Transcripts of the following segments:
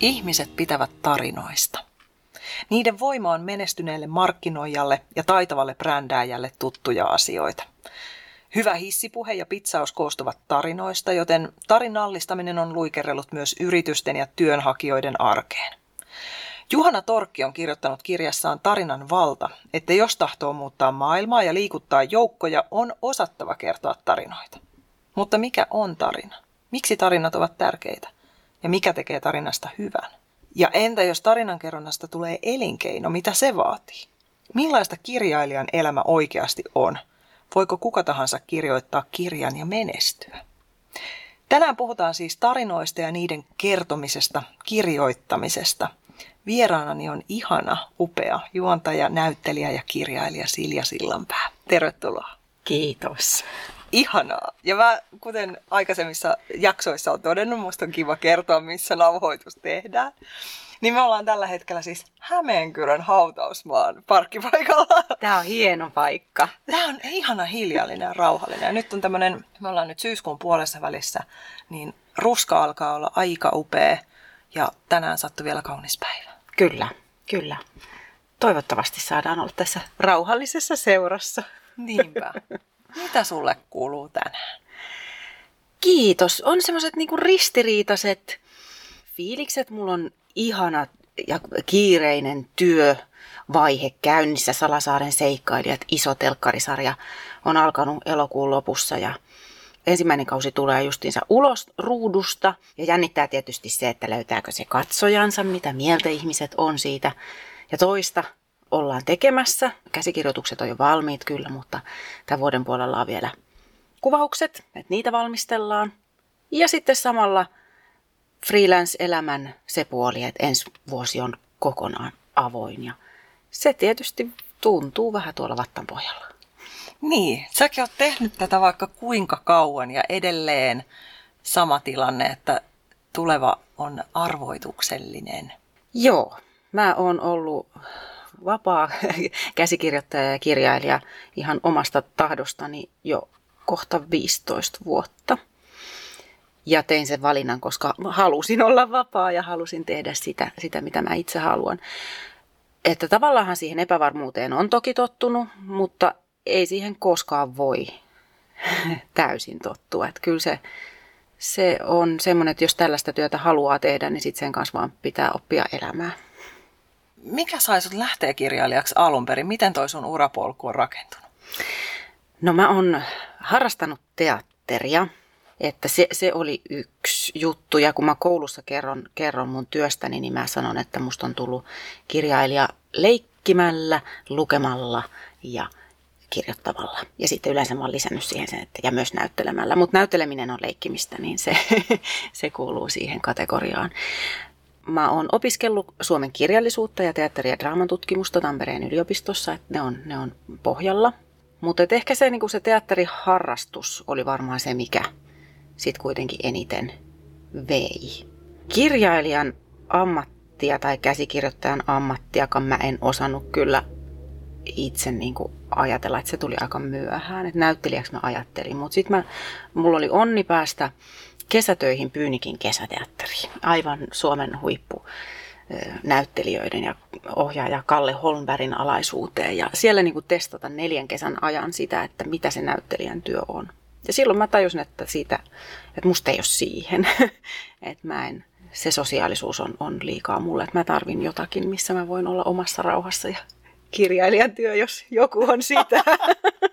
Ihmiset pitävät tarinoista. Niiden voima on menestyneelle markkinoijalle ja taitavalle brändääjälle tuttuja asioita. Hyvä hissipuhe ja pitsaus koostuvat tarinoista, joten tarinallistaminen on luikerellut myös yritysten ja työnhakijoiden arkeen. Juhana Torkki on kirjoittanut kirjassaan Tarinan valta, että jos tahtoo muuttaa maailmaa ja liikuttaa joukkoja, on osattava kertoa tarinoita. Mutta mikä on tarina? Miksi tarinat ovat tärkeitä? Ja mikä tekee tarinasta hyvän? Ja entä jos tarinankerronnasta tulee elinkeino, mitä se vaatii? Millaista kirjailijan elämä oikeasti on? Voiko kuka tahansa kirjoittaa kirjan ja menestyä? Tänään puhutaan siis tarinoista ja niiden kertomisesta, kirjoittamisesta. Vieraanani on ihana, upea juontaja, näyttelijä ja kirjailija Silja Sillanpää. Tervetuloa. Kiitos. Ihanaa. Ja mä, kuten aikaisemmissa jaksoissa on todennut, musta on kiva kertoa, missä nauhoitus tehdään. Niin me ollaan tällä hetkellä siis Hämeenkyrön hautausmaan parkkipaikalla. Tämä on hieno paikka. Tämä on ihana hiljallinen ja rauhallinen. Ja nyt on tämmöinen, me ollaan nyt syyskuun puolessa välissä, niin ruska alkaa olla aika upea ja tänään sattui vielä kaunis päivä. Kyllä, kyllä. Toivottavasti saadaan olla tässä rauhallisessa seurassa. Niinpä. Mitä sulle kuuluu tänään? Kiitos. On semmoiset niinku ristiriitaiset fiilikset. Mulla on ihana ja kiireinen työvaihe käynnissä. Salasaaren seikkailijat, iso telkkarisarja on alkanut elokuun lopussa ja ensimmäinen kausi tulee justiinsa ulos ruudusta ja jännittää tietysti se, että löytääkö se katsojansa, mitä mieltä ihmiset on siitä. Ja toista ollaan tekemässä. Käsikirjoitukset on jo valmiit kyllä, mutta tämän vuoden puolella on vielä kuvaukset, että niitä valmistellaan. Ja sitten samalla freelance-elämän se puoli, että ensi vuosi on kokonaan avoin ja se tietysti tuntuu vähän tuolla vattan pohjalla. Niin, säkin oot tehnyt tätä vaikka kuinka kauan ja edelleen sama tilanne, että tuleva on arvoituksellinen. Joo, mä oon ollut vapaa käsikirjoittaja ja kirjailija ihan omasta tahdostani jo kohta 15 vuotta. Ja tein sen valinnan, koska halusin olla vapaa ja halusin tehdä sitä, sitä mitä mä itse haluan. Että tavallaan siihen epävarmuuteen on toki tottunut, mutta ei siihen koskaan voi täysin tottua. Että kyllä se, se on semmoinen, että jos tällaista työtä haluaa tehdä, niin sitten sen kanssa vaan pitää oppia elämään. Mikä sai sut lähteä kirjailijaksi alun perin? Miten toi sun urapolku on rakentunut? No mä oon harrastanut teatteria, että se, se oli yksi juttu. Ja kun mä koulussa kerron, kerron mun työstäni, niin mä sanon, että musta on tullut kirjailija leikkimällä, lukemalla ja kirjoittamalla. Ja sitten yleensä mä oon lisännyt siihen sen, että ja myös näyttelemällä. Mutta näytteleminen on leikkimistä, niin se, se kuuluu siihen kategoriaan. Mä oon opiskellut suomen kirjallisuutta ja teatteri- ja draamatutkimusta Tampereen yliopistossa, että ne on, ne on pohjalla. Mutta ehkä se, niin se teatteriharrastus oli varmaan se, mikä sitten kuitenkin eniten vei. Kirjailijan ammattia tai käsikirjoittajan ammattiakaan mä en osannut kyllä itse niin kuin ajatella, että se tuli aika myöhään. Että näyttelijäksi mä ajattelin, mutta sitten mulla oli onni päästä kesätöihin Pyynikin kesäteatteriin. Aivan Suomen huippu näyttelijöiden ja ohjaaja Kalle Holmbergin alaisuuteen ja siellä niin kuin testata neljän kesän ajan sitä, että mitä se näyttelijän työ on. Ja silloin mä tajusin, että, siitä, että musta ei ole siihen, että mä en, se sosiaalisuus on, on liikaa mulle, että mä tarvin jotakin, missä mä voin olla omassa rauhassa ja kirjailijan työ, jos joku on sitä.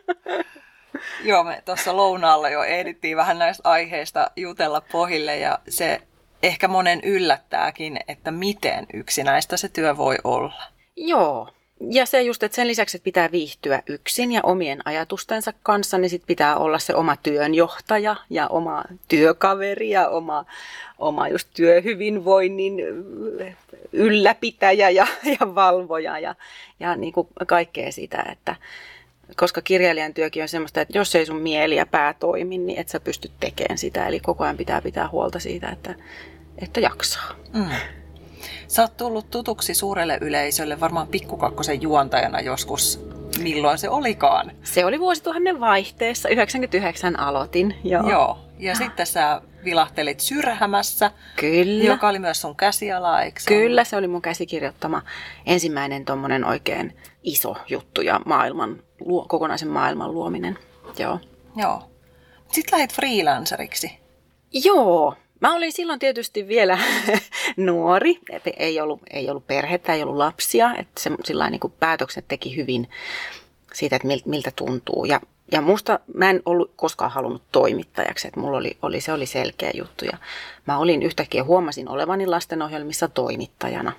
Joo, me tuossa lounaalla jo ehdittiin vähän näistä aiheista jutella pohille ja se ehkä monen yllättääkin, että miten yksinäistä se työ voi olla. Joo, ja se just, että sen lisäksi, että pitää viihtyä yksin ja omien ajatustensa kanssa, niin sit pitää olla se oma työnjohtaja ja oma työkaveri ja oma, oma just työhyvinvoinnin ylläpitäjä ja, ja valvoja ja, ja niin kuin kaikkea sitä, että koska kirjailijan työkin on semmoista, että jos ei sun mieli ja pää toimi, niin et sä pysty tekemään sitä. Eli koko ajan pitää pitää huolta siitä, että, että jaksaa. Mm. Sä oot tullut tutuksi suurelle yleisölle varmaan pikkukakkosen juontajana joskus. Milloin se olikaan? Se oli vuosituhannen vaihteessa, 99 aloitin. Joo. Joo. Ja sitten sä vilahtelit Syrhämässä, Kyllä. joka oli myös sun käsiala, eikö Kyllä, se oli mun käsikirjoittama ensimmäinen tommonen oikein iso juttu ja maailman, kokonaisen maailman luominen. Joo. Joo. Sitten lähdit freelanceriksi. Joo, Mä olin silloin tietysti vielä nuori, ei ollut, ei ollut perhettä, ei ollut lapsia, että se, sillä niin päätökset teki hyvin siitä, että miltä tuntuu. Ja, ja musta mä en ollut koskaan halunnut toimittajaksi, että mulla oli, oli, se oli selkeä juttu. Ja mä olin yhtäkkiä, huomasin olevani lastenohjelmissa toimittajana.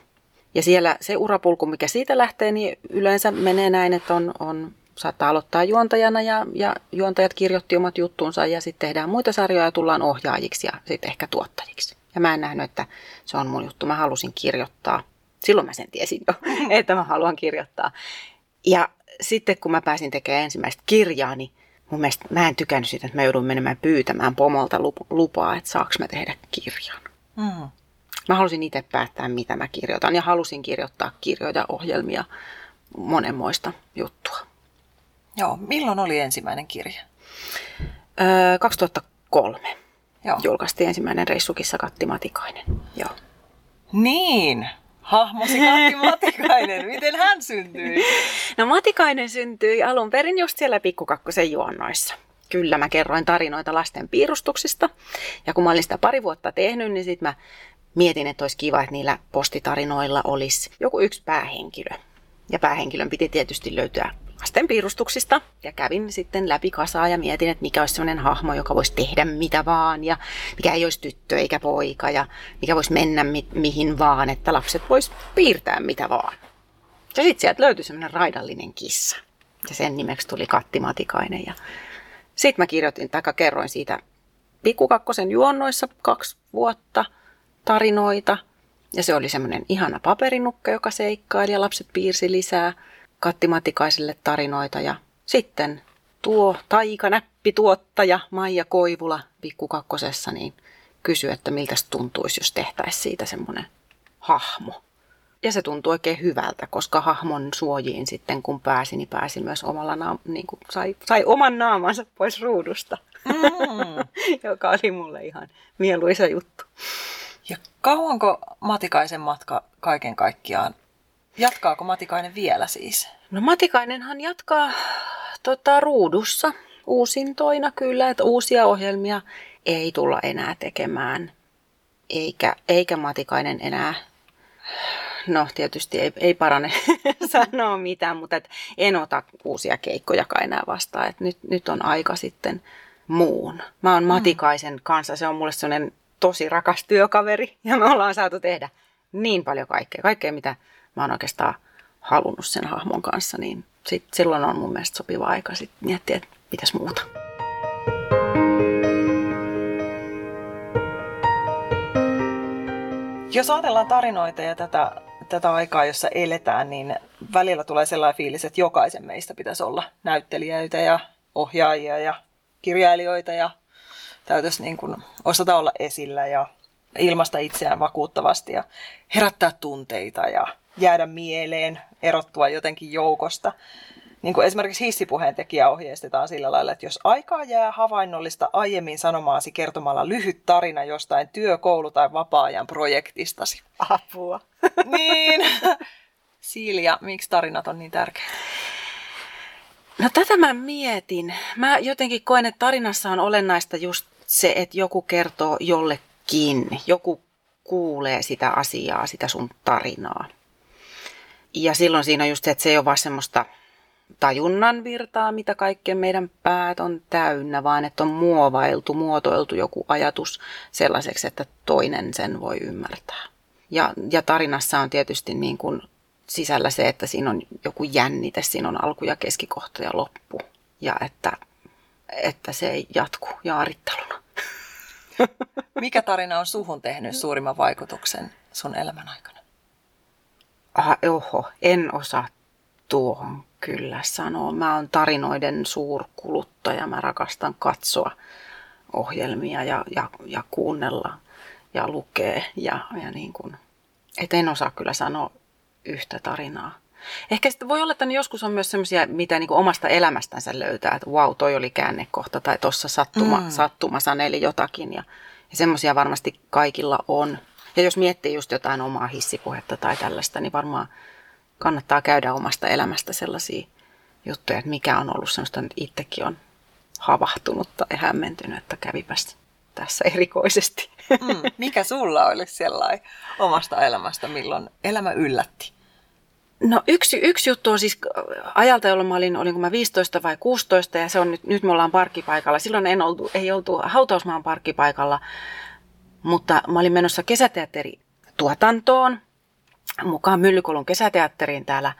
Ja siellä se urapulku, mikä siitä lähtee, niin yleensä menee näin, että on, on saattaa aloittaa juontajana ja, ja juontajat kirjoitti omat juttuunsa ja sitten tehdään muita sarjoja ja tullaan ohjaajiksi ja sitten ehkä tuottajiksi. Ja mä en nähnyt, että se on mun juttu. Mä halusin kirjoittaa. Silloin mä sen tiesin jo, että mä haluan kirjoittaa. Ja sitten kun mä pääsin tekemään ensimmäistä kirjaa, niin mun mielestä mä en tykännyt siitä, että mä joudun menemään pyytämään pomolta lupaa, että saaks mä tehdä kirjan. Mm. Mä halusin itse päättää, mitä mä kirjoitan ja halusin kirjoittaa kirjoja, ohjelmia, monenmoista juttua. Joo, milloin oli ensimmäinen kirja? Öö, 2003 Joo. julkaistiin ensimmäinen reissukissa Katti Matikainen. Joo. Niin, hahmosi Katti Matikainen. Miten hän syntyi? No Matikainen syntyi alun perin just siellä Pikkukakkosen juonnoissa. Kyllä, mä kerroin tarinoita lasten piirustuksista. Ja kun mä olin sitä pari vuotta tehnyt, niin sitten mä mietin, että olisi kiva, että niillä postitarinoilla olisi joku yksi päähenkilö. Ja päähenkilön piti tietysti löytyä lasten piirustuksista. Ja kävin sitten läpi kasaa ja mietin, että mikä olisi sellainen hahmo, joka voisi tehdä mitä vaan. Ja mikä ei olisi tyttö eikä poika. Ja mikä voisi mennä mi- mihin vaan, että lapset vois piirtää mitä vaan. Ja sitten sieltä löytyi sellainen raidallinen kissa. Ja sen nimeksi tuli Katti Matikainen. Ja sitten mä kirjoitin tai kerroin siitä pikkukakkosen juonnoissa kaksi vuotta tarinoita. Ja se oli semmoinen ihana paperinukka, joka seikkaili ja lapset piirsi lisää – Katti Matikaiselle tarinoita ja sitten tuo taikanäppituottaja Maija Koivula pikkukakkosessa niin kysyi, että miltä tuntuisi, jos tehtäisiin siitä semmoinen hahmo. Ja se tuntui oikein hyvältä, koska hahmon suojiin sitten kun pääsi, niin pääsi myös omalla naam- niin kuin sai, sai oman naamansa pois ruudusta, mm. joka oli mulle ihan mieluisa juttu. Ja kauanko Matikaisen matka kaiken kaikkiaan Jatkaako Matikainen vielä siis? No Matikainenhan jatkaa tota, ruudussa uusintoina kyllä, että uusia ohjelmia ei tulla enää tekemään. Eikä, eikä Matikainen enää, no tietysti ei, ei parane sanoa mitään, mutta et en ota uusia keikkojakaan enää vastaan. Et nyt, nyt on aika sitten muun. Mä oon mm. Matikaisen kanssa, se on mulle sellainen tosi rakas työkaveri ja me ollaan saatu tehdä niin paljon kaikkea. Kaikkea, mitä mä oon oikeastaan halunnut sen hahmon kanssa, niin sit silloin on mun mielestä sopiva aika sit miettiä, että mitäs muuta. Jos ajatellaan tarinoita ja tätä, tätä aikaa, jossa eletään, niin välillä tulee sellainen fiilis, että jokaisen meistä pitäisi olla näyttelijöitä ja ohjaajia ja kirjailijoita ja täytyisi niin kuin osata olla esillä ja ilmasta itseään vakuuttavasti ja herättää tunteita ja jäädä mieleen, erottua jotenkin joukosta. Niin kuin esimerkiksi hissipuheen tekijä ohjeistetaan sillä lailla, että jos aikaa jää havainnollista aiemmin sanomaasi kertomalla lyhyt tarina jostain työ-, koulu- tai vapaa-ajan projektistasi. Apua. Niin. Silja, miksi tarinat on niin tärkeitä? No tätä mä mietin. Mä jotenkin koen, että tarinassa on olennaista just se, että joku kertoo jollekin, joku kuulee sitä asiaa, sitä sun tarinaa. Ja silloin siinä on just se, että se ei ole vaan semmoista tajunnan virtaa, mitä kaikkien meidän päät on täynnä, vaan että on muovailtu, muotoiltu joku ajatus sellaiseksi, että toinen sen voi ymmärtää. Ja, ja tarinassa on tietysti niin kuin sisällä se, että siinä on joku jännite, siinä on alku ja keskikohta ja loppu. Ja että, että se ei jatku jaaritteluna. Mikä tarina on suhun tehnyt suurimman vaikutuksen sun elämän aikana? Ah, oho, en osaa tuohon kyllä sanoa. Mä oon tarinoiden suurkuluttaja. Mä rakastan katsoa ohjelmia ja, ja, ja kuunnella ja lukea. Ja, ja niin kuin, et en osaa kyllä sanoa yhtä tarinaa. Ehkä sitten voi olla, että ne joskus on myös semmoisia, mitä niin kuin omasta elämästänsä löytää, että wow, toi oli käännekohta tai tuossa sattuma, mm. sattuma saneli jotakin. Ja, ja semmoisia varmasti kaikilla on. Ja jos miettii just jotain omaa hissipuhetta tai tällaista, niin varmaan kannattaa käydä omasta elämästä sellaisia juttuja, että mikä on ollut semmoista, että itsekin on havahtunut tai hämmentynyt, että kävipäs tässä erikoisesti. Mm, mikä sulla oli sellainen omasta elämästä, milloin elämä yllätti? No yksi, yksi juttu on siis ajalta, jolloin mä olin, olinko mä 15 vai 16 ja se on nyt, nyt me ollaan parkkipaikalla. Silloin en oltu, ei oltu hautausmaan parkkipaikalla, mutta mä olin menossa kesäteatterituotantoon mukaan Myllykolun kesäteatteriin täällä,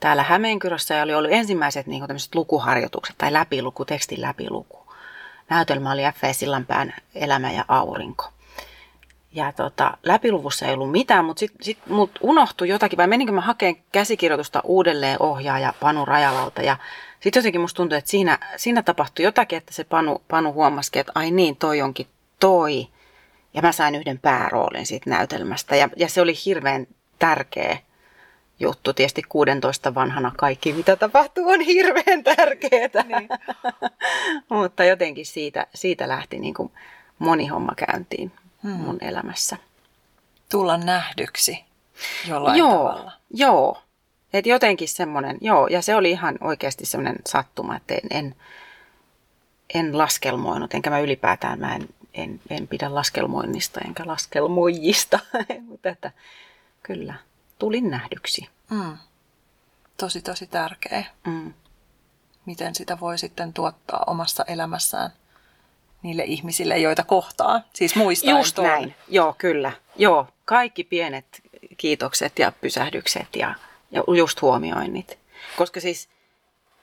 täällä Hämeenkyrössä ja oli ollut ensimmäiset niin lukuharjoitukset tai läpiluku, tekstin läpiluku. Näytelmä oli F.E. Sillanpään Elämä ja aurinko. Ja tota, läpiluvussa ei ollut mitään, mutta sitten sit mut unohtui jotakin, vai meninkö mä hakeen käsikirjoitusta uudelleen ohjaaja Panu Rajalalta. Ja sitten jotenkin musta tuntui, että siinä, siinä tapahtui jotakin, että se Panu, Panu huomasi, että ai niin, toi onkin toi. Ja mä sain yhden pääroolin siitä näytelmästä. Ja, ja se oli hirveän tärkeä juttu. Tietysti 16 vanhana kaikki, mitä tapahtuu, on hirveän tärkeää. Niin. Mutta jotenkin siitä, siitä lähti niin kuin moni homma käyntiin hmm. mun elämässä. Tulla nähdyksi jollain joo, tavalla. Joo, et jotenkin semmoinen, joo, ja se oli ihan oikeasti semmoinen sattuma, että en, en, en laskelmoinut, enkä mä ylipäätään mä en, en, en pidä laskelmoinnista enkä laskelmoijista, mutta että kyllä, tulin nähdyksi. Mm. Tosi, tosi tärkeä. Mm. Miten sitä voi sitten tuottaa omassa elämässään niille ihmisille, joita kohtaa. Siis muistaen Just tuon. näin, joo kyllä. Joo, kaikki pienet kiitokset ja pysähdykset ja, ja just huomioinnit. Koska siis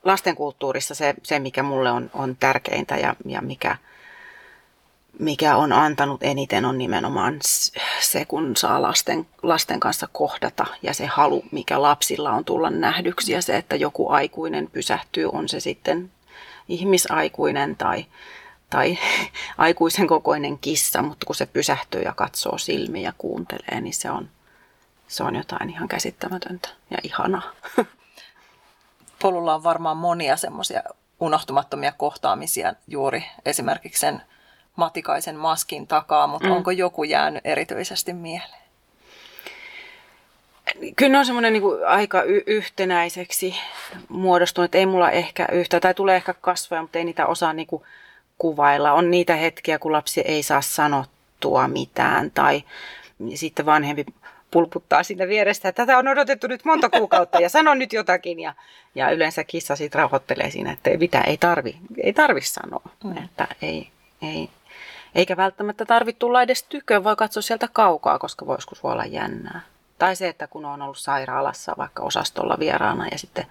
lastenkulttuurissa se, se mikä mulle on, on tärkeintä ja, ja mikä – mikä on antanut eniten on nimenomaan se, kun saa lasten, lasten kanssa kohdata ja se halu, mikä lapsilla on tulla nähdyksi ja se, että joku aikuinen pysähtyy, on se sitten ihmisaikuinen tai, tai aikuisen kokoinen kissa, mutta kun se pysähtyy ja katsoo silmiä ja kuuntelee, niin se on, se on jotain ihan käsittämätöntä ja ihanaa. Polulla on varmaan monia semmoisia unohtumattomia kohtaamisia juuri esimerkiksi sen Matikaisen maskin takaa, mutta mm. onko joku jäänyt erityisesti mieleen? Kyllä ne on semmoinen niin aika y- yhtenäiseksi muodostunut. Ei mulla ehkä yhtä, tai tulee ehkä kasvoja, mutta ei niitä osaa niin kuin kuvailla. On niitä hetkiä, kun lapsi ei saa sanottua mitään, tai sitten vanhempi pulputtaa siinä vierestä, että tätä on odotettu nyt monta kuukautta ja sano nyt jotakin. Ja, ja yleensä kissa sitten rauhoittelee siinä, että mitä ei tarvi, ei tarvi sanoa. Mm. Että ei, ei, eikä välttämättä tarvitse tulla edes tyköön, voi katsoa sieltä kaukaa, koska voi joskus voi olla jännää. Tai se, että kun on ollut sairaalassa vaikka osastolla vieraana ja sitten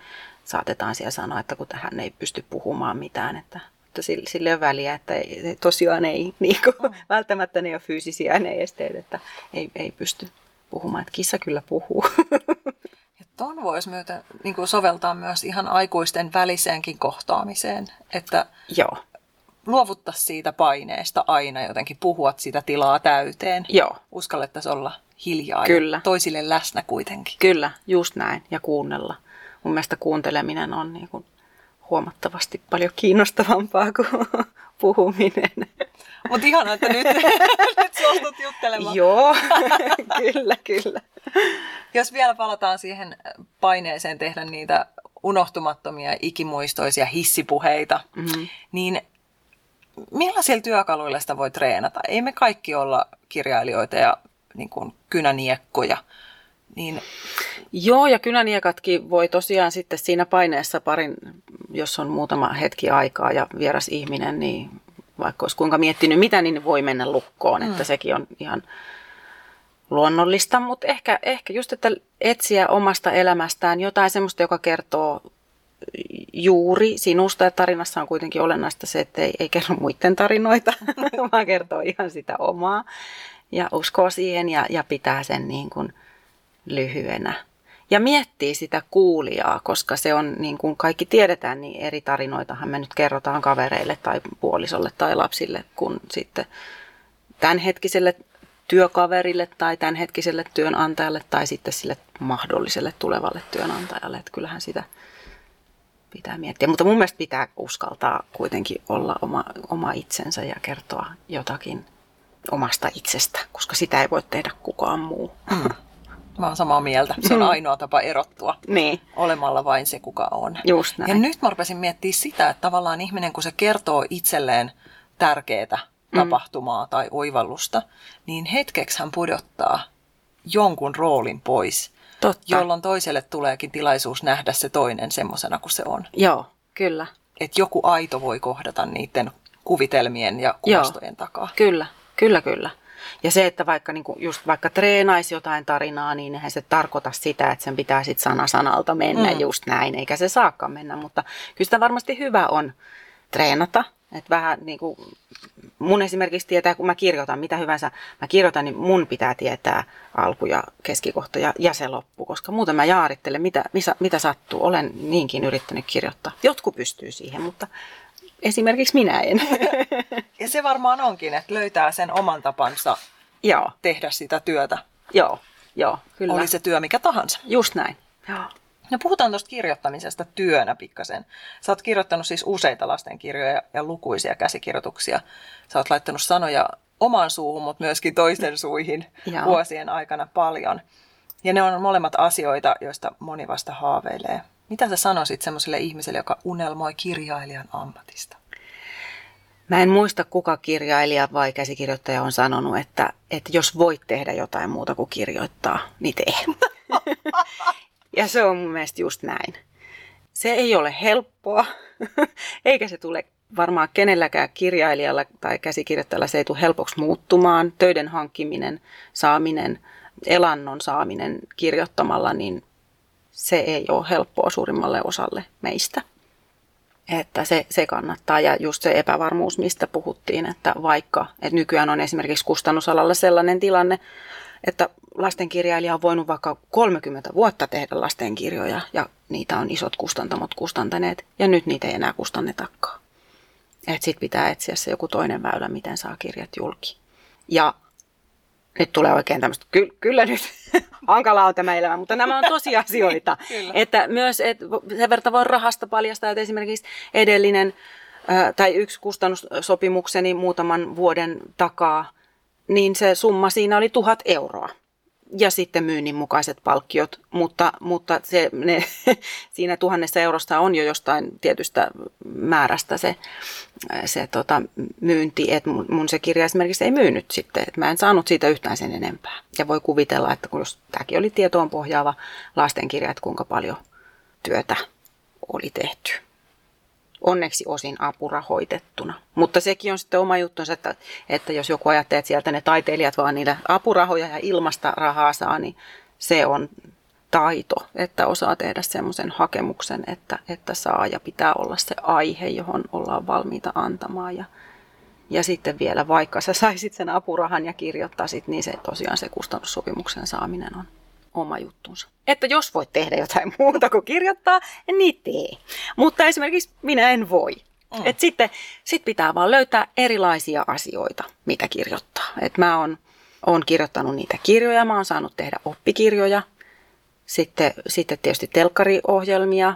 saatetaan siellä sanoa, että kun tähän ei pysty puhumaan mitään, että, että sille on väliä, että ei, tosiaan ei niin kuin, mm. välttämättä ne ole fyysisiä ne esteet, että ei, ei pysty puhumaan, että kissa kyllä puhuu. Ja ton voisi myötä niin kuin soveltaa myös ihan aikuisten väliseenkin kohtaamiseen, että Joo luovuttaa siitä paineesta aina jotenkin, puhua sitä tilaa täyteen. Joo. Uskallettaisiin olla hiljaa Kyllä. ja toisille läsnä kuitenkin. Kyllä, just näin. Ja kuunnella. Mun mielestä kuunteleminen on niin kuin huomattavasti paljon kiinnostavampaa kuin puhuminen. Mutta ihanaa, että nyt, nyt suostut juttelemaan. Joo, kyllä, kyllä. Jos vielä palataan siihen paineeseen tehdä niitä unohtumattomia, ikimuistoisia hissipuheita, mm-hmm. niin millaisilla työkaluilla sitä voi treenata? Ei me kaikki olla kirjailijoita ja niin kuin kynäniekkoja. Niin... Joo, ja kynäniekatkin voi tosiaan sitten siinä paineessa parin, jos on muutama hetki aikaa ja vieras ihminen, niin vaikka olisi kuinka miettinyt mitä, niin voi mennä lukkoon. Mm. Että sekin on ihan, luonnollista, mutta ehkä, ehkä just, että etsiä omasta elämästään jotain semmoista, joka kertoo juuri sinusta. Ja tarinassa on kuitenkin olennaista se, että ei, ei kerro muiden tarinoita, vaan kertoo ihan sitä omaa. Ja uskoo siihen ja, ja pitää sen niin kuin lyhyenä. Ja miettii sitä kuulijaa, koska se on, niin kuin kaikki tiedetään, niin eri tarinoitahan me nyt kerrotaan kavereille tai puolisolle tai lapsille, kun sitten tämänhetkiselle työkaverille tai tämänhetkiselle työnantajalle tai sitten sille mahdolliselle tulevalle työnantajalle. Että kyllähän sitä pitää miettiä. Mutta mun mielestä pitää uskaltaa kuitenkin olla oma, oma itsensä ja kertoa jotakin omasta itsestä, koska sitä ei voi tehdä kukaan muu. Mm. Mä oon samaa mieltä. Se on mm. ainoa tapa erottua niin. olemalla vain se, kuka on. Just näin. Ja nyt mä rupesin miettimään sitä, että tavallaan ihminen, kun se kertoo itselleen tärkeää mm. tapahtumaa tai oivallusta, niin hetkeksi hän pudottaa jonkun roolin pois, Totta. jolloin toiselle tuleekin tilaisuus nähdä se toinen semmoisena kuin se on. Joo, kyllä. Että joku aito voi kohdata niiden kuvitelmien ja kuvastojen Joo, takaa. Kyllä, kyllä, kyllä. Ja se, että vaikka, niin kuin just vaikka treenaisi jotain tarinaa, niin eihän se tarkoita sitä, että sen pitää sitten sana sanalta mennä mm. just näin, eikä se saakaan mennä. Mutta kyllä sitä varmasti hyvä on treenata. Että vähän niin kuin mun esimerkiksi tietää, kun mä kirjoitan mitä hyvänsä mä kirjoitan, niin mun pitää tietää alku ja keskikohta ja, ja se loppu, koska muuten mä jaarittelen, mitä, mitä, mitä sattuu. Olen niinkin yrittänyt kirjoittaa. Jotkut pystyy siihen, mutta esimerkiksi minä en. Ja se varmaan onkin, että löytää sen oman tapansa Joo. tehdä sitä työtä. Joo, Joo kyllä. Oli se työ mikä tahansa. Just näin. Joo. No puhutaan tuosta kirjoittamisesta työnä pikkasen. Sä oot kirjoittanut siis useita lastenkirjoja ja lukuisia käsikirjoituksia. Sä oot laittanut sanoja omaan suuhun, mutta myöskin toisten suihin Joo. vuosien aikana paljon. Ja ne on molemmat asioita, joista moni vasta haaveilee. Mitä sä sanoisit semmoiselle ihmiselle, joka unelmoi kirjailijan ammatista? Mä en muista, kuka kirjailija vai käsikirjoittaja on sanonut, että, että jos voit tehdä jotain muuta kuin kirjoittaa, niin tee. ja se on mun mielestä just näin. Se ei ole helppoa, eikä se tule varmaan kenelläkään kirjailijalla tai käsikirjoittajalla se ei tule helpoksi muuttumaan. Töiden hankkiminen, saaminen, elannon saaminen kirjoittamalla, niin se ei ole helppoa suurimmalle osalle meistä. Että se, se kannattaa ja just se epävarmuus, mistä puhuttiin, että vaikka, että nykyään on esimerkiksi kustannusalalla sellainen tilanne, että lastenkirjailija on voinut vaikka 30 vuotta tehdä lastenkirjoja ja niitä on isot kustantamot kustantaneet ja nyt niitä ei enää kustannetakaan. Että sitten pitää etsiä se joku toinen väylä, miten saa kirjat julki. Ja nyt tulee oikein tämmöistä, ky- kyllä nyt hankalaa on tämä elämä, mutta nämä on tosiasioita. että myös että sen verran voi rahasta paljastaa, että esimerkiksi edellinen tai yksi kustannussopimukseni muutaman vuoden takaa, niin se summa siinä oli tuhat euroa. Ja sitten myynnin mukaiset palkkiot, mutta, mutta se, ne, siinä tuhannessa eurosta on jo jostain tietystä määrästä se, se tota, myynti, että mun, mun se kirja esimerkiksi ei myynyt sitten, että mä en saanut siitä yhtään sen enempää. Ja voi kuvitella, että kun jos tämäkin oli tietoon pohjaava lastenkirja, että kuinka paljon työtä oli tehty onneksi osin apurahoitettuna. Mutta sekin on sitten oma juttunsa, että, että jos joku ajattelee, että sieltä ne taiteilijat vaan niitä apurahoja ja ilmasta rahaa saa, niin se on taito, että osaa tehdä semmoisen hakemuksen, että, että saa ja pitää olla se aihe, johon ollaan valmiita antamaan. Ja, ja sitten vielä, vaikka sä saisit sen apurahan ja kirjoittaisit, niin se tosiaan se kustannussopimuksen saaminen on oma juttunsa. Että jos voit tehdä jotain muuta kuin kirjoittaa, niin tee. Mutta esimerkiksi minä en voi. Mm. Et sitten sit pitää vaan löytää erilaisia asioita, mitä kirjoittaa. Et mä oon, oon kirjoittanut niitä kirjoja, mä oon saanut tehdä oppikirjoja, sitten, sitten tietysti telkkariohjelmia,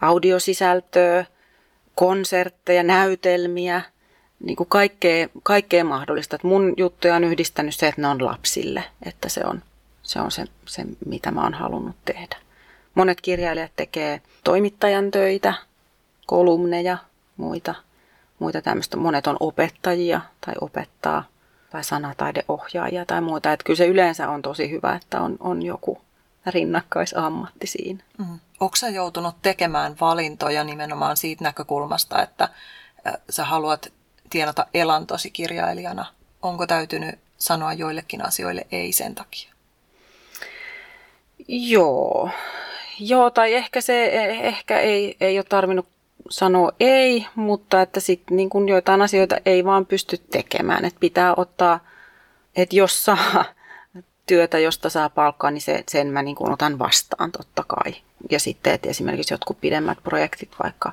audiosisältöä, konsertteja, näytelmiä, niin kuin kaikkea, kaikkea mahdollista. Et mun juttuja on yhdistänyt se, että ne on lapsille, että se on se on se, se, mitä mä oon halunnut tehdä. Monet kirjailijat tekee toimittajan töitä, kolumneja, muita, muita tämmöistä. Monet on opettajia tai opettaa tai sanataideohjaajia tai muuta. Että kyllä se yleensä on tosi hyvä, että on, on joku rinnakkaisammatti siinä. Mm. Onko sä joutunut tekemään valintoja nimenomaan siitä näkökulmasta, että sä haluat tienata elantosi kirjailijana? Onko täytynyt sanoa joillekin asioille ei sen takia? Joo. Joo, tai ehkä se ehkä ei, ei ole tarvinnut sanoa ei, mutta että sitten niin kun joitain asioita ei vaan pysty tekemään. Että pitää ottaa, että jos saa työtä, josta saa palkkaa, niin se, sen mä niin otan vastaan totta kai. Ja sitten, että esimerkiksi jotkut pidemmät projektit, vaikka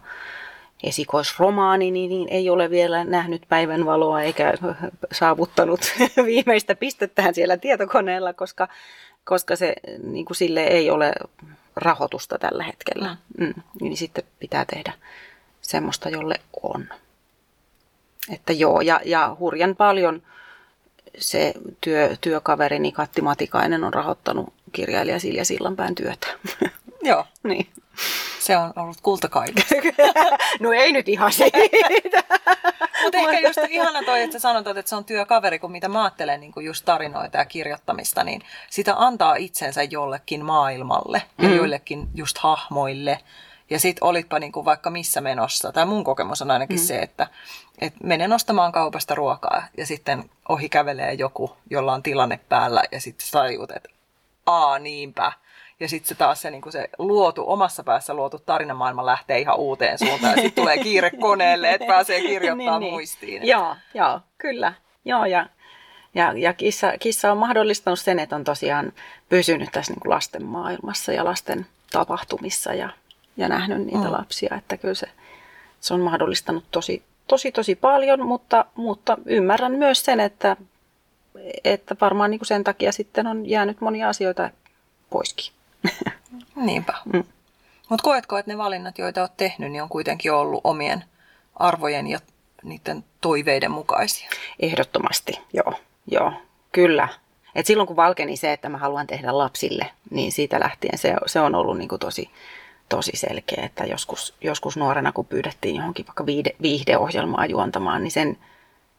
esikoisromaani, niin, niin ei ole vielä nähnyt päivänvaloa eikä saavuttanut viimeistä pistettähän siellä tietokoneella, koska, koska se niin kuin sille ei ole rahoitusta tällä hetkellä. Mm. Mm. Niin sitten pitää tehdä semmoista, jolle on. Että joo, ja, ja hurjan paljon se työ, työkaverini Katti Matikainen on rahoittanut kirjailija Silja Sillanpään työtä. Joo. niin. Se on ollut kultakaivos. no ei nyt ihan siitä. Mutta ehkä just ihana toi, että sä sanot, että se on työkaveri, kun mitä mä ajattelen niin just tarinoita ja kirjoittamista, niin sitä antaa itsensä jollekin maailmalle ja mm. joillekin just hahmoille. Ja sit olitpa niin kuin vaikka missä menossa, tai mun kokemus on ainakin mm. se, että, että menen ostamaan kaupasta ruokaa ja sitten ohi kävelee joku, jolla on tilanne päällä ja sitten tajut, että aa niinpä, ja sitten se taas se, niin se luotu, omassa päässä luotu tarinamaailma lähtee ihan uuteen suuntaan. Ja sitten tulee kiire koneelle, että pääsee kirjoittamaan niin, muistiin. Että... Joo, joo, kyllä. Joo, ja, ja, ja kissa, kissa on mahdollistanut sen, että on tosiaan pysynyt tässä niin lasten maailmassa ja lasten tapahtumissa ja, ja nähnyt niitä mm. lapsia. Että kyllä se, se on mahdollistanut tosi, tosi, tosi paljon, mutta, mutta ymmärrän myös sen, että, että varmaan niin kuin sen takia sitten on jäänyt monia asioita poiskin. Niinpä. Mm. Mutta koetko, että ne valinnat, joita olet tehnyt, niin on kuitenkin ollut omien arvojen ja niiden toiveiden mukaisia? Ehdottomasti, joo. joo kyllä. Et silloin kun valkeni se, että mä haluan tehdä lapsille, niin siitä lähtien se, se on ollut niin kuin tosi, tosi selkeä, että joskus, joskus nuorena, kun pyydettiin johonkin vaikka viide, viihdeohjelmaa juontamaan, niin sen,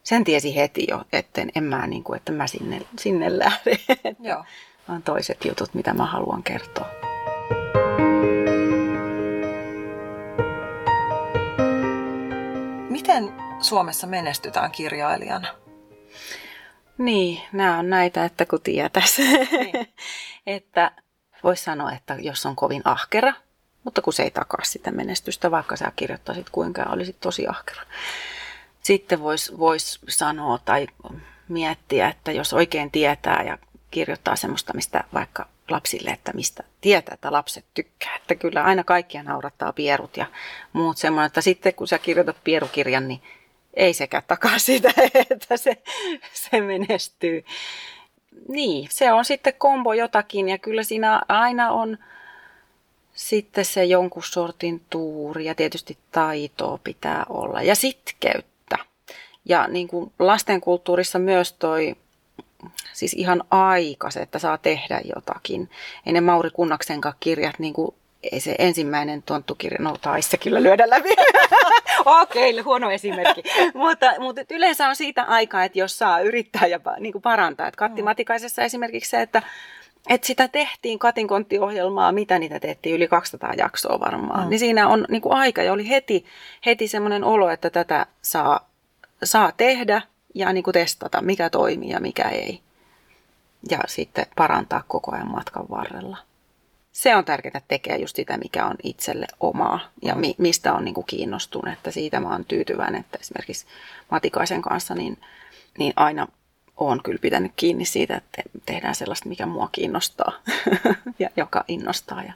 sen tiesi heti jo, että en mä, niin kuin, että mä sinne, sinne lähden. Joo vaan toiset jutut, mitä mä haluan kertoa. Miten Suomessa menestytään kirjailijana? Niin, nämä on näitä, että kun tietäisi. Niin. että voisi sanoa, että jos on kovin ahkera, mutta kun se ei takaa sitä menestystä, vaikka sä kirjoittaisit kuinka olisit tosi ahkera. Sitten voisi vois sanoa tai miettiä, että jos oikein tietää ja kirjoittaa semmoista, mistä vaikka lapsille, että mistä tietää, että lapset tykkää. Että kyllä aina kaikkia naurattaa pierut ja muut semmoinen, että sitten kun sä kirjoitat pierukirjan, niin ei sekään takaa sitä, että se, se menestyy. Niin, se on sitten kombo jotakin ja kyllä siinä aina on sitten se jonkun sortin tuuri ja tietysti taitoa pitää olla ja sitkeyttä. Ja niin kuin lastenkulttuurissa myös toi siis ihan aikas, että saa tehdä jotakin. Ei ne Mauri Kunnaksen kirjat, niin kuin ei se ensimmäinen tonttukirja, no taisi se kyllä lyödä läpi. Okei, okay, huono esimerkki. mutta, mutta yleensä on siitä aikaa, että jos saa yrittää ja niin kuin parantaa. Että Katti. Matikaisessa esimerkiksi se, että että sitä tehtiin katinkonttiohjelmaa, mitä niitä tehtiin, yli 200 jaksoa varmaan. Mm. Niin siinä on niin kuin aika ja oli heti, heti semmoinen olo, että tätä saa, saa tehdä ja niin kuin testata, mikä toimii ja mikä ei. Ja sitten parantaa koko ajan matkan varrella. Se on tärkeää, tekee just sitä, mikä on itselle omaa ja mi- mistä on niin kuin kiinnostunut. Että siitä mä oon tyytyväinen, että esimerkiksi Matikaisen kanssa niin, niin aina on kyllä pitänyt kiinni siitä, että tehdään sellaista, mikä mua kiinnostaa ja joka innostaa ja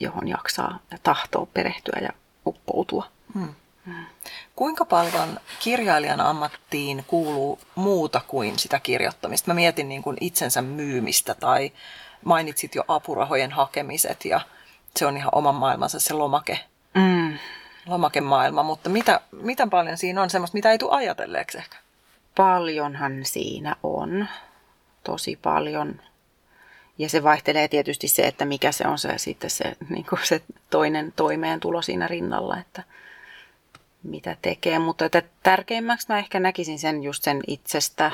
johon jaksaa ja tahtoo perehtyä ja uppoutua. Hmm. Kuinka paljon kirjailijan ammattiin kuuluu muuta kuin sitä kirjoittamista? Mä mietin niin kuin itsensä myymistä tai mainitsit jo apurahojen hakemiset ja se on ihan oman maailmansa se lomake, mm. lomakemaailma, mutta mitä, mitä paljon siinä on semmoista, mitä ei tule ajatelleeksi ehkä? Paljonhan siinä on, tosi paljon. Ja se vaihtelee tietysti se, että mikä se on se sitten se, niin kuin se toinen toimeentulo siinä rinnalla, että – mitä tekee, mutta että tärkeimmäksi mä ehkä näkisin sen just sen itsestä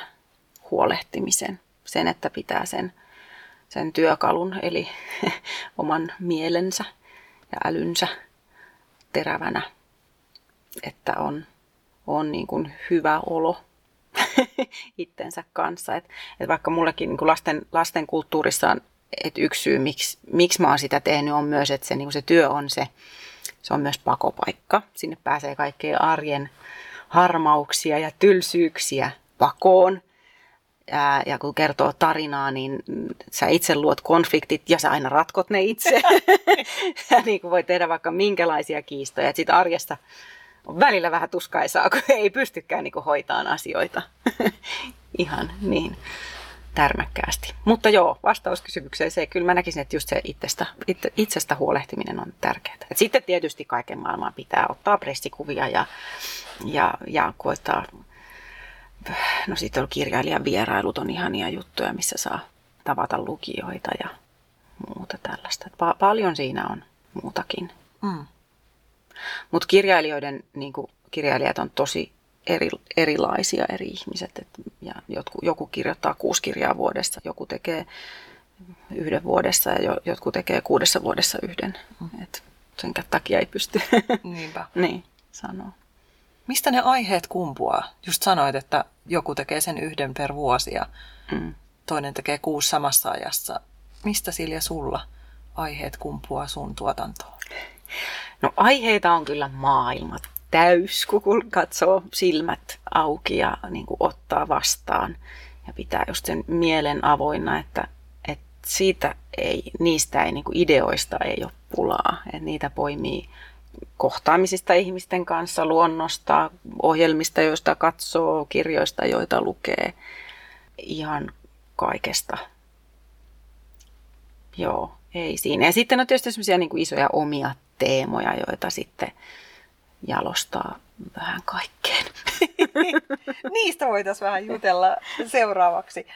huolehtimisen. Sen, että pitää sen, sen työkalun, eli oman mielensä ja älynsä terävänä, että on, on niin kuin hyvä olo itsensä kanssa. Et, et vaikka mullekin niin lasten, lasten kulttuurissa on, että yksi syy, miksi, miksi mä oon sitä tehnyt, on myös, että se, niin se työ on se, se on myös pakopaikka. Sinne pääsee kaikkea arjen harmauksia ja tylsyyksiä pakoon. Ja, ja kun kertoo tarinaa, niin sä itse luot konfliktit ja sä aina ratkot ne itse. ja niin kuin voi tehdä vaikka minkälaisia kiistoja. Sitten arjessa on välillä vähän tuskaisaa, kun ei pystykään niin hoitaan asioita ihan niin tärmäkkäästi. Mutta joo, vastaus kysymykseen se, kyllä mä näkisin, että just se itsestä, itse, itsestä huolehtiminen on tärkeää. Et sitten tietysti kaiken maailman pitää ottaa pressikuvia ja, ja, ja koittaa, no sitten on kirjailijan vierailut on ihania juttuja, missä saa tavata lukijoita ja muuta tällaista. Pa- paljon siinä on muutakin. Mm. Mutta kirjailijoiden, niin kirjailijat on tosi eri, erilaisia eri ihmiset. Et, ja jotkut, joku kirjoittaa kuusi kirjaa vuodessa, joku tekee yhden vuodessa ja jo, jotkut tekee kuudessa vuodessa yhden. Mm. Et sen takia ei pysty Niinpä. niin, sanoa. Mistä ne aiheet kumpuaa? Just sanoit, että joku tekee sen yhden per vuosi ja mm. toinen tekee kuusi samassa ajassa. Mistä Silja sulla aiheet kumpuaa sun tuotantoon? No aiheita on kyllä maailmat täys, kun katsoo silmät auki ja niin kuin ottaa vastaan. Ja pitää just sen mielen avoinna, että, että siitä ei, niistä ei, niin kuin ideoista ei ole pulaa. Että niitä poimii kohtaamisista ihmisten kanssa, luonnosta, ohjelmista, joista katsoo, kirjoista, joita lukee. Ihan kaikesta. Joo, ei siinä. Ja sitten on tietysti sellaisia niin kuin isoja omia teemoja, joita sitten jalostaa vähän kaikkeen. Niistä voitaisiin vähän jutella seuraavaksi.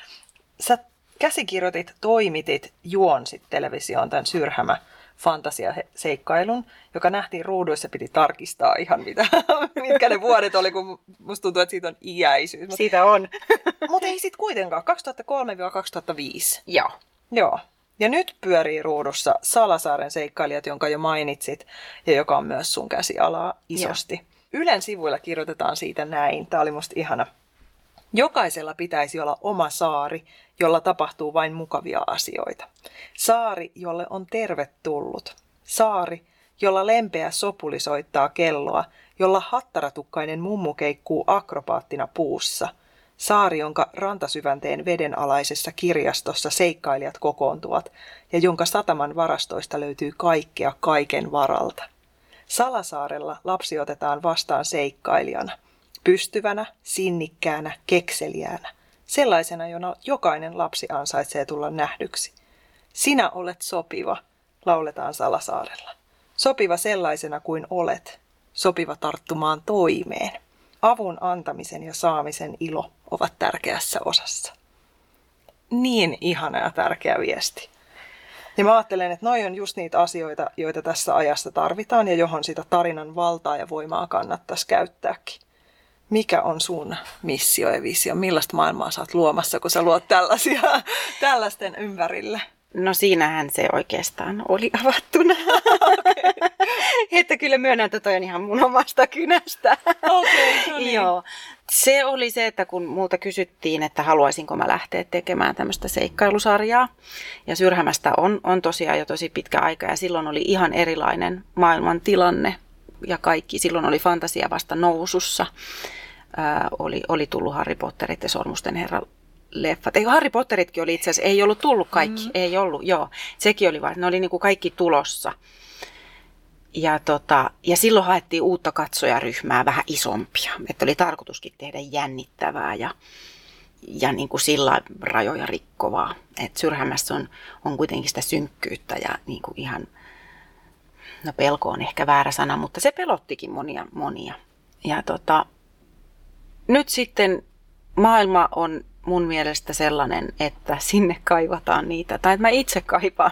Sä käsikirjoitit, toimitit, juonsit televisioon tämän Syrhämä fantasiaseikkailun, joka nähtiin ruuduissa, piti tarkistaa ihan mitä, mitkä ne vuodet oli, kun musta tuntuu, että siitä on iäisyys. Siitä on. Mutta ei sitten kuitenkaan, 2003-2005. Joo. Joo. Ja nyt pyörii ruudussa Salasaaren seikkailijat, jonka jo mainitsit, ja joka on myös sun käsialaa isosti. Ja. Ylen sivuilla kirjoitetaan siitä näin. Tämä oli musta ihana. Jokaisella pitäisi olla oma saari, jolla tapahtuu vain mukavia asioita. Saari, jolle on tervetullut. Saari, jolla lempeä sopuli soittaa kelloa, jolla hattaratukkainen mummu keikkuu akrobaattina puussa – Saari, jonka rantasyvänteen vedenalaisessa kirjastossa seikkailijat kokoontuvat ja jonka sataman varastoista löytyy kaikkea kaiken varalta. Salasaarella lapsi otetaan vastaan seikkailijana, pystyvänä, sinnikkäänä, kekseliäänä, sellaisena, jona jokainen lapsi ansaitsee tulla nähdyksi. Sinä olet sopiva, lauletaan Salasaarella. Sopiva sellaisena kuin olet, sopiva tarttumaan toimeen. Avun antamisen ja saamisen ilo ovat tärkeässä osassa. Niin ihana ja tärkeä viesti. Ja mä ajattelen, että noi on just niitä asioita, joita tässä ajassa tarvitaan ja johon sitä tarinan valtaa ja voimaa kannattaisi käyttääkin. Mikä on sun missio ja visio? Millaista maailmaa sä oot luomassa, kun sä luot tällaisia, tällaisten ympärille? No siinähän se oikeastaan oli avattuna. Okay. että kyllä myönnän, että toi on ihan mun omasta kynästä. Okay, no niin. Joo. Se oli se, että kun multa kysyttiin, että haluaisinko mä lähteä tekemään tämmöistä seikkailusarjaa. Ja Syrhämästä on, on tosiaan jo tosi pitkä aika ja silloin oli ihan erilainen maailman tilanne ja kaikki. Silloin oli fantasia vasta nousussa. Ää, oli, oli tullut Harry Potterit ja Sormusten herra leffat. Ei, Harry Potteritkin oli itse asiassa, ei ollut tullut kaikki, mm. ei ollut, joo. Sekin oli vaan, ne oli niin kuin kaikki tulossa. Ja, tota, ja silloin haettiin uutta katsojaryhmää, vähän isompia. Että oli tarkoituskin tehdä jännittävää ja, ja niin kuin sillä rajoja rikkovaa. Et Syrhämässä on, on kuitenkin sitä synkkyyttä ja niin kuin ihan, no pelko on ehkä väärä sana, mutta se pelottikin monia, monia. Ja tota, nyt sitten maailma on mun mielestä sellainen, että sinne kaivataan niitä, tai että mä itse kaipaan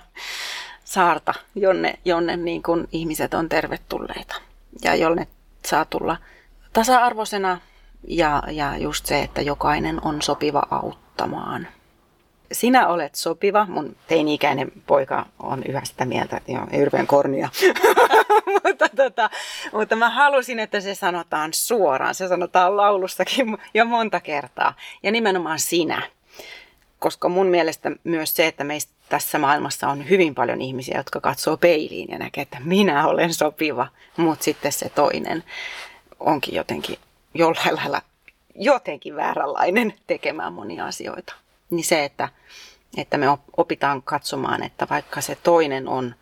saarta, jonne, jonne niin kuin ihmiset on tervetulleita ja jonne saa tulla tasa-arvoisena ja, ja just se, että jokainen on sopiva auttamaan. Sinä olet sopiva. Mun teini-ikäinen poika on yhä sitä mieltä, että joo, hirveän kornia. mutta, tota, mutta mä halusin, että se sanotaan suoraan. Se sanotaan laulussakin jo monta kertaa. Ja nimenomaan sinä. Koska mun mielestä myös se, että meistä tässä maailmassa on hyvin paljon ihmisiä, jotka katsoo peiliin ja näkee, että minä olen sopiva, mutta sitten se toinen onkin jotenkin jollain lailla jotenkin vääränlainen tekemään monia asioita. Niin se, että, että me opitaan katsomaan, että vaikka se toinen on,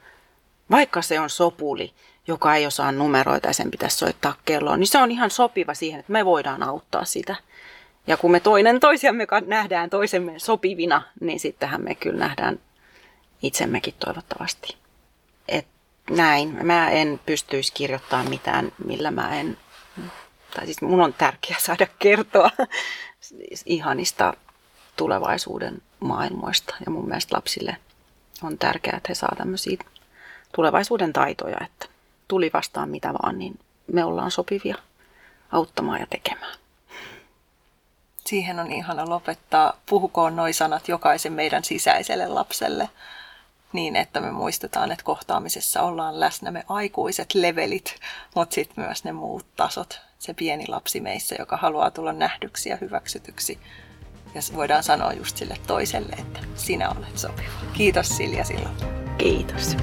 vaikka se on sopuli, joka ei osaa numeroita ja sen pitäisi soittaa kelloon, niin se on ihan sopiva siihen, että me voidaan auttaa sitä. Ja kun me toinen toisiamme nähdään toisemme sopivina, niin sittenhän me kyllä nähdään itsemmekin toivottavasti. Et näin. Mä en pystyisi kirjoittamaan mitään, millä mä en... Tai siis mun on tärkeää saada kertoa ihanista tulevaisuuden maailmoista. Ja mun mielestä lapsille on tärkeää, että he saa tämmöisiä tulevaisuuden taitoja, että tuli vastaan mitä vaan, niin me ollaan sopivia auttamaan ja tekemään. Siihen on ihana lopettaa. Puhukoon noi sanat jokaisen meidän sisäiselle lapselle niin, että me muistetaan, että kohtaamisessa ollaan läsnä me aikuiset levelit, mutta sitten myös ne muut tasot. Se pieni lapsi meissä, joka haluaa tulla nähdyksi ja hyväksytyksi. Ja voidaan sanoa just sille toiselle, että sinä olet sopiva. Kiitos Silja silloin. Kiitos.